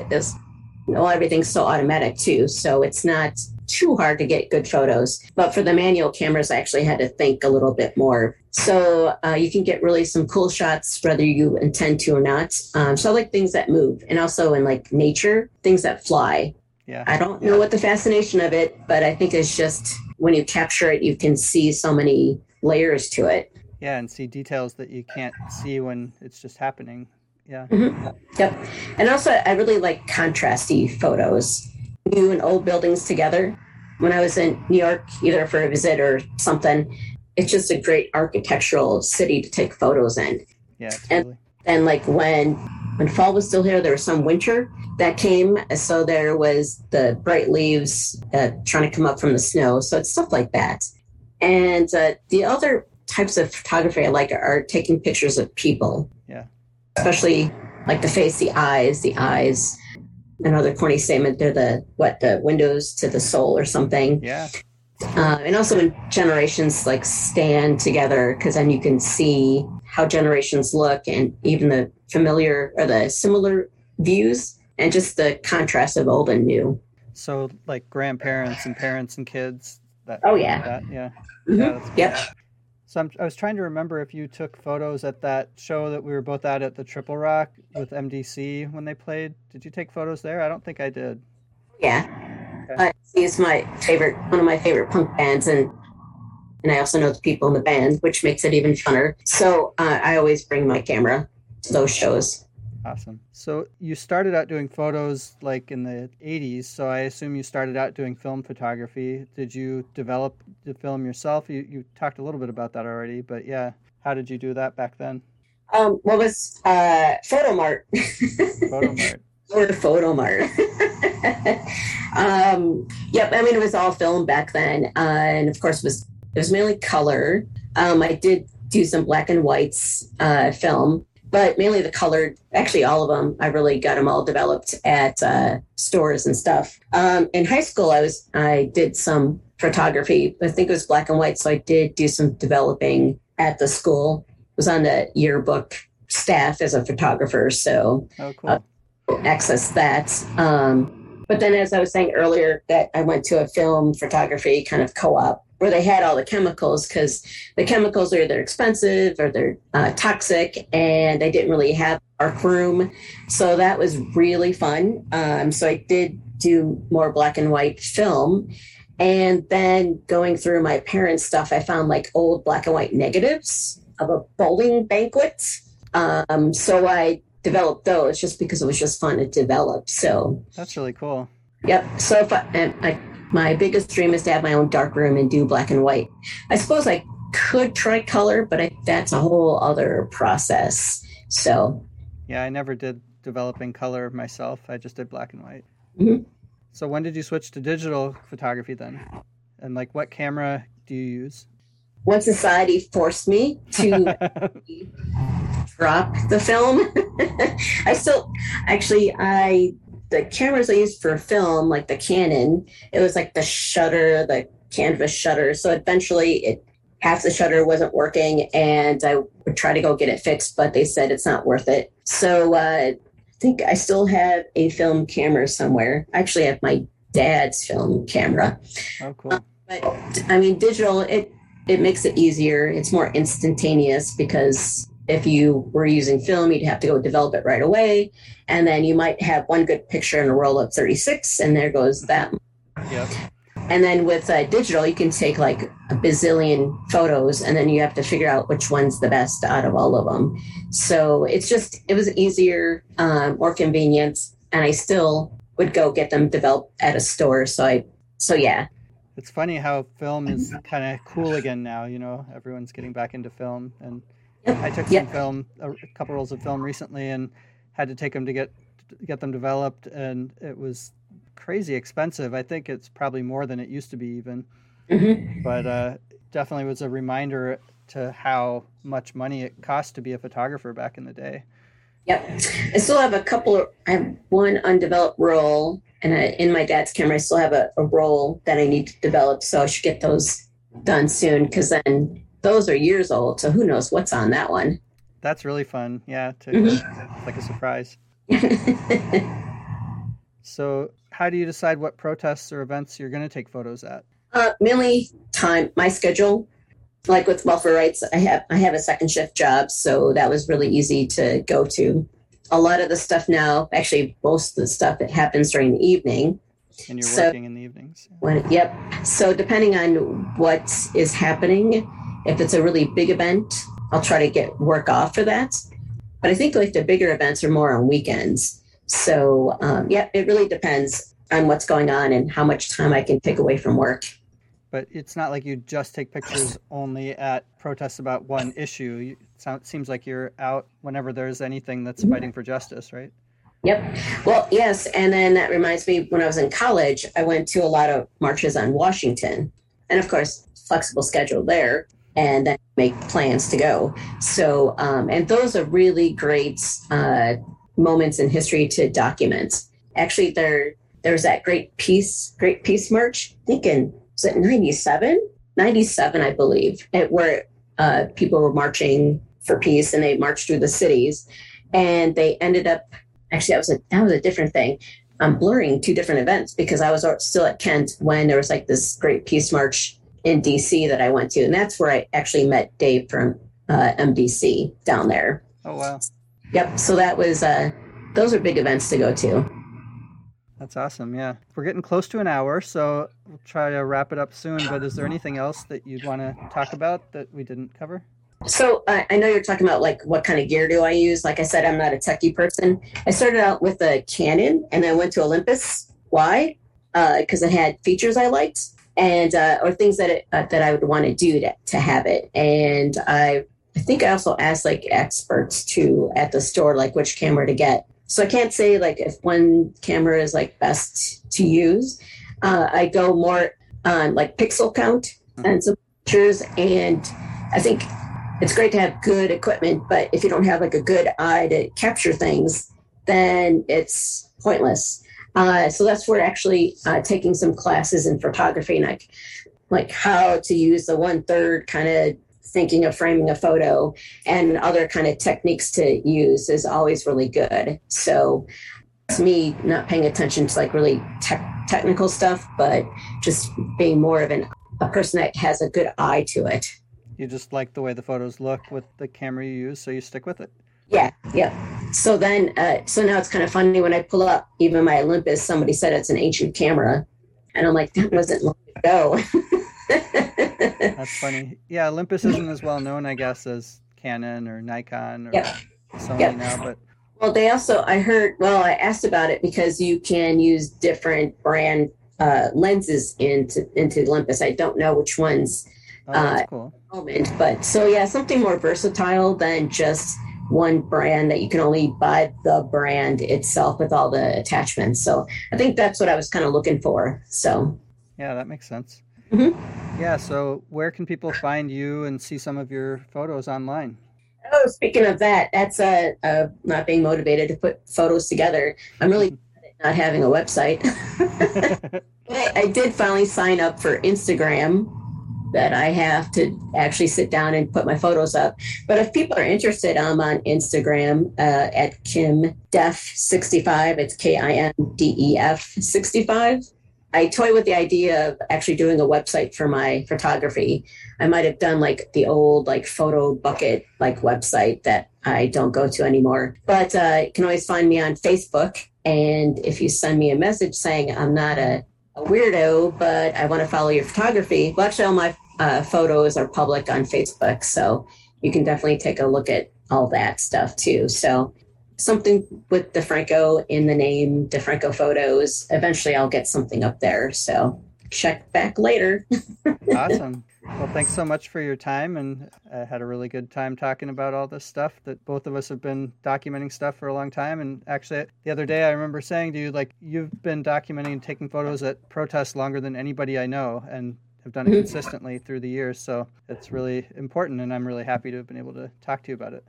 well, everything's so automatic too. So it's not too hard to get good photos. But for the manual cameras, I actually had to think a little bit more. So uh, you can get really some cool shots, whether you intend to or not. Um, so I like things that move and also in like nature, things that fly. Yeah. I don't know what the fascination of it, but I think it's just when you capture it, you can see so many layers to it. Yeah, and see details that you can't see when it's just happening. Yeah. Mhm. Yep. And also, I really like contrasty photos. New and old buildings together. when I was in New York, either for a visit or something. It's just a great architectural city to take photos in. Yeah, totally. And like when when fall was still here, there was some winter that came, so there was the bright leaves uh, trying to come up from the snow. So it's stuff like that. And uh, the other types of photography I like are taking pictures of people. Yeah. Especially like the face, the eyes, the eyes. Another corny statement, they're the what the windows to the soul or something. Yeah. Uh, and also when generations like stand together, because then you can see how generations look and even the familiar or the similar views and just the contrast of old and new. So like grandparents and parents and kids. That, Oh, yeah. That, yeah. Mhm. Yeah, that's Yep. So I'm, I was trying to remember if you took photos at that show that we were both at at the Triple Rock with MDC when they played. Did you take photos there? I don't think I did. Yeah. Okay. Uh, he's my favorite, one of my favorite punk bands, and and I also know the people in the band, which makes it even funner. So uh, I always bring my camera to those shows. Awesome. So you started out doing photos like in the 80s. So I assume you started out doing film photography. Did you develop the film yourself? You, you talked a little bit about that already, but yeah, how did you do that back then? Um, what was uh, Photomart? Photomart. or Photomart. um, yep, I mean it was all film back then, uh, and of course it was it was mainly color. Um, I did do some black and whites uh, film, but mainly the colored. Actually, all of them. I really got them all developed at uh, stores and stuff. Um, in high school, I was I did some photography. I think it was black and white, so I did do some developing at the school. Was on the yearbook staff as a photographer, so Oh, cool. access that. Um, but then, as I was saying earlier, that I went to a film photography kind of co-op where they had all the chemicals because the chemicals are either expensive or they're uh, toxic, and they didn't really have dark room. So that was really fun. Um, so I did do more black and white film. And then going through my parents' stuff, I found like old black and white negatives of a bowling banquet. Um, so I developed those just because it was just fun to develop. So, That's really cool. yep. So if I, and I, my biggest dream is to have my own dark room and do black and white. I suppose I could try color, but I, that's a whole other process. So, Yeah, I never did developing color myself. I just did black and white. Mhm. So when did you switch to digital photography then? And like what camera do you use? when society forced me to drop the film. I still actually I the cameras I used for film, like the Canon, it was like the shutter, the canvas shutter. So eventually it half the shutter wasn't working and I would try to go get it fixed, but they said it's not worth it. So uh, I think I still have a film camera somewhere. I actually have my dad's film camera. oh, cool. But I mean, digital it it makes it easier. It's more instantaneous because if you were using film, you'd have to go develop it right away, and then you might have one good picture in a roll of 36, and there goes that. Yep. And then with uh, digital, you can take like a bazillion photos, and then you have to figure out which one's the best out of all of them. So it's just it was easier, um, more convenient, and I still would go get them developed at a store. So I so yeah, It's funny how film is kind of cool again now. You know, everyone's getting back into film, and Yep. I took some Yep. film, a couple rolls of film recently, and had to take them to get get them developed, and it was crazy expensive. I think it's probably more than it used to be, even. Mhm. But uh, definitely was a reminder to how much money it cost to be a photographer back in the day. Yep. I still have a couple of, I have one undeveloped roll, and I, in my dad's camera, I still have a, a roll that I need to develop. So I should get those done soon because then those are years old. So who knows what's on that one? That's really fun. Yeah, to, Mhm. it's like a surprise. So, how do you decide what protests or events you're going to take photos at? uh, mainly time, my schedule. Like with welfare rights, I have I have a second shift job, so that was really easy to go to. A lot of the stuff now, actually, most of the stuff, it happens during the evening. And you're So- working in the evenings. When, yep. So depending on what is happening, if it's a really big event, I'll try to get work off for that. But I think like the bigger events are more on weekends. So um, yeah, it really depends. on what's going on and how much time I can take away from work. But it's not like you just take pictures only at protests about one issue. It seems like you're out whenever there's anything that's fighting for justice, right? Yep. Well, yes. And then that reminds me when I was in college, I went to a lot of marches on Washington. And of course, flexible schedule there and then make plans to go. So, um, and those are really great uh, moments in history to document. Actually, there there's that great peace, great peace march. I think in was it 97? 97, I believe, it, where uh, people were marching for peace and they marched through the cities. And they ended up actually that was a that was a different thing. I'm blurring two different events because I was still at Kent when there was like this great peace march in DC that I went to, and that's where I actually met Dave from uh, MDC down there. Oh wow, Yep. So that was uh, those are big events to go to. that's awesome. Yeah, we're getting close to an hour, so we'll try to wrap it up soon. But is there anything else that you'd want to talk about that we didn't cover? So uh, I know you're talking about like what kind of gear do I use? Like I said, I'm not a techie person. I started out with a Canon and then went to Olympus. Why? Because it had features I liked and uh, or things that it, uh, that I would want to do to, have it. And I I think I also asked like experts too at the store like which camera to get. So I can't say like if one camera is like best to use. Uh, I go more on like pixel count and some pictures, and I think it's great to have good equipment, but if you don't have like a good eye to capture things, then it's pointless. Uh, so that's where actually uh, taking some classes in photography, like like how to use the one third kind of thinking of framing a photo and other kind of techniques to use is always really good. So it's me not paying attention to like really tech technical stuff, but just being more of an a person that has a good eye to it. You just like the way the photos look with the camera you use, so you stick with it. Yeah, yeah. So then, uh, so now it's kind of funny when I pull up even my Olympus. Somebody said it's an ancient camera, and I'm like, that wasn't long ago. That's funny. Yeah, Olympus isn't as well known, I guess, as Canon or Nikon or Yep. Sony Yep. now, but well, they also I heard. Well, I asked about it because you can use different brand uh, lenses into into Olympus. I don't know which ones oh, that's Uh, cool. moment, but so yeah, something more versatile than just one brand that you can only buy the brand itself with all the attachments. So I think that's what I was kind of looking for. So Yeah, that makes sense. Mhm. Yeah, so where can people find you and see some of your photos online? Oh, speaking of that, that's a, uh, not being motivated to put photos together. I'm really not having a website. I, I did finally sign up for Instagram. That I have to actually sit down and put my photos up. But if people are interested, I'm on Instagram uh, at Kim Def 65. It's K I M D E F 65. I toy with the idea of actually doing a website for my photography. I might have done like the old like photo bucket like website that I don't go to anymore. But uh, you can always find me on Facebook. And if you send me a message saying I'm not a, a weirdo, but I want to follow your photography, well, actually, all my uh, photos are public on Facebook. So you can definitely take a look at all that stuff too. So something with DeFranco in the name, DeFranco Photos. Eventually, I'll get something up there. So check back later. awesome. Well, thanks so much for your time, and I had a really good time talking about all this stuff that both of us have been documenting stuff for a long time. And actually, the other day I remember saying to you, like, you've been documenting and taking photos at protests longer than anybody I know, and have done it consistently through the years. So it's really important, and I'm really happy to have been able to talk to you about it.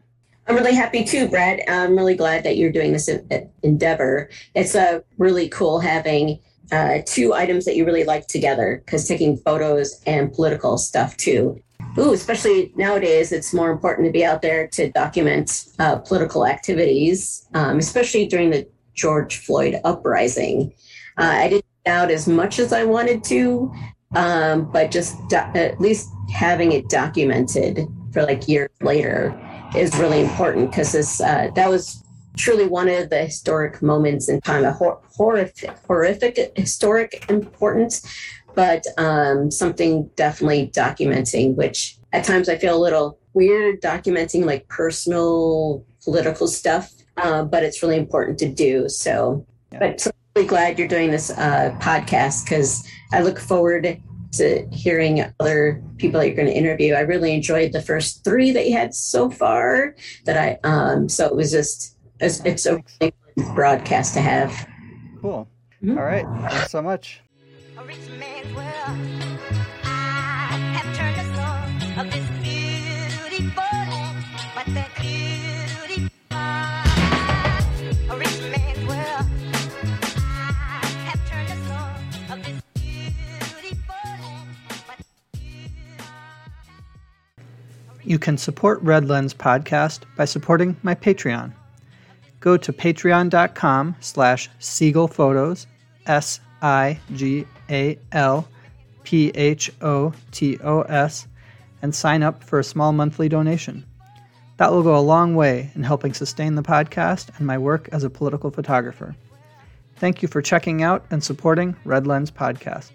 I'm really happy too, Brad. I'm really glad that you're doing this endeavor. It's a really cool having uh, two items that you really like together because taking photos and political stuff too. Ooh, especially nowadays, it's more important to be out there to document uh, political activities, um, especially during the George Floyd uprising. Uh, I didn't out as much as I wanted to, um, but just do- at least having it documented for like years later is really important because this uh, that was truly one of the historic moments in time, a hor- horrific, horrific historic importance, but um, something definitely documenting. Which at times I feel a little weird documenting like personal political stuff, uh, but it's really important to do. So, Yeah. but so really glad you're doing this uh, podcast because I look forward to hearing other people that you're going to interview. I really enjoyed the first three that you had so far. That I um, so it was just it's, it's a really broadcast to have. Cool. Mhm. All right. Thanks so much. A rich man's world. I have turned the soul of this beautiful land, but the beauty A rich man's world. I have turned the soul of this beautiful land, but You can support Red Lens Podcast by supporting my Patreon. Go to patreon.com slash Sigal Photos, S I G A L P H O T O S, and sign up for a small monthly donation. That will go a long way in helping sustain the podcast and my work as a political photographer. Thank you for checking out and supporting Red Lens Podcast.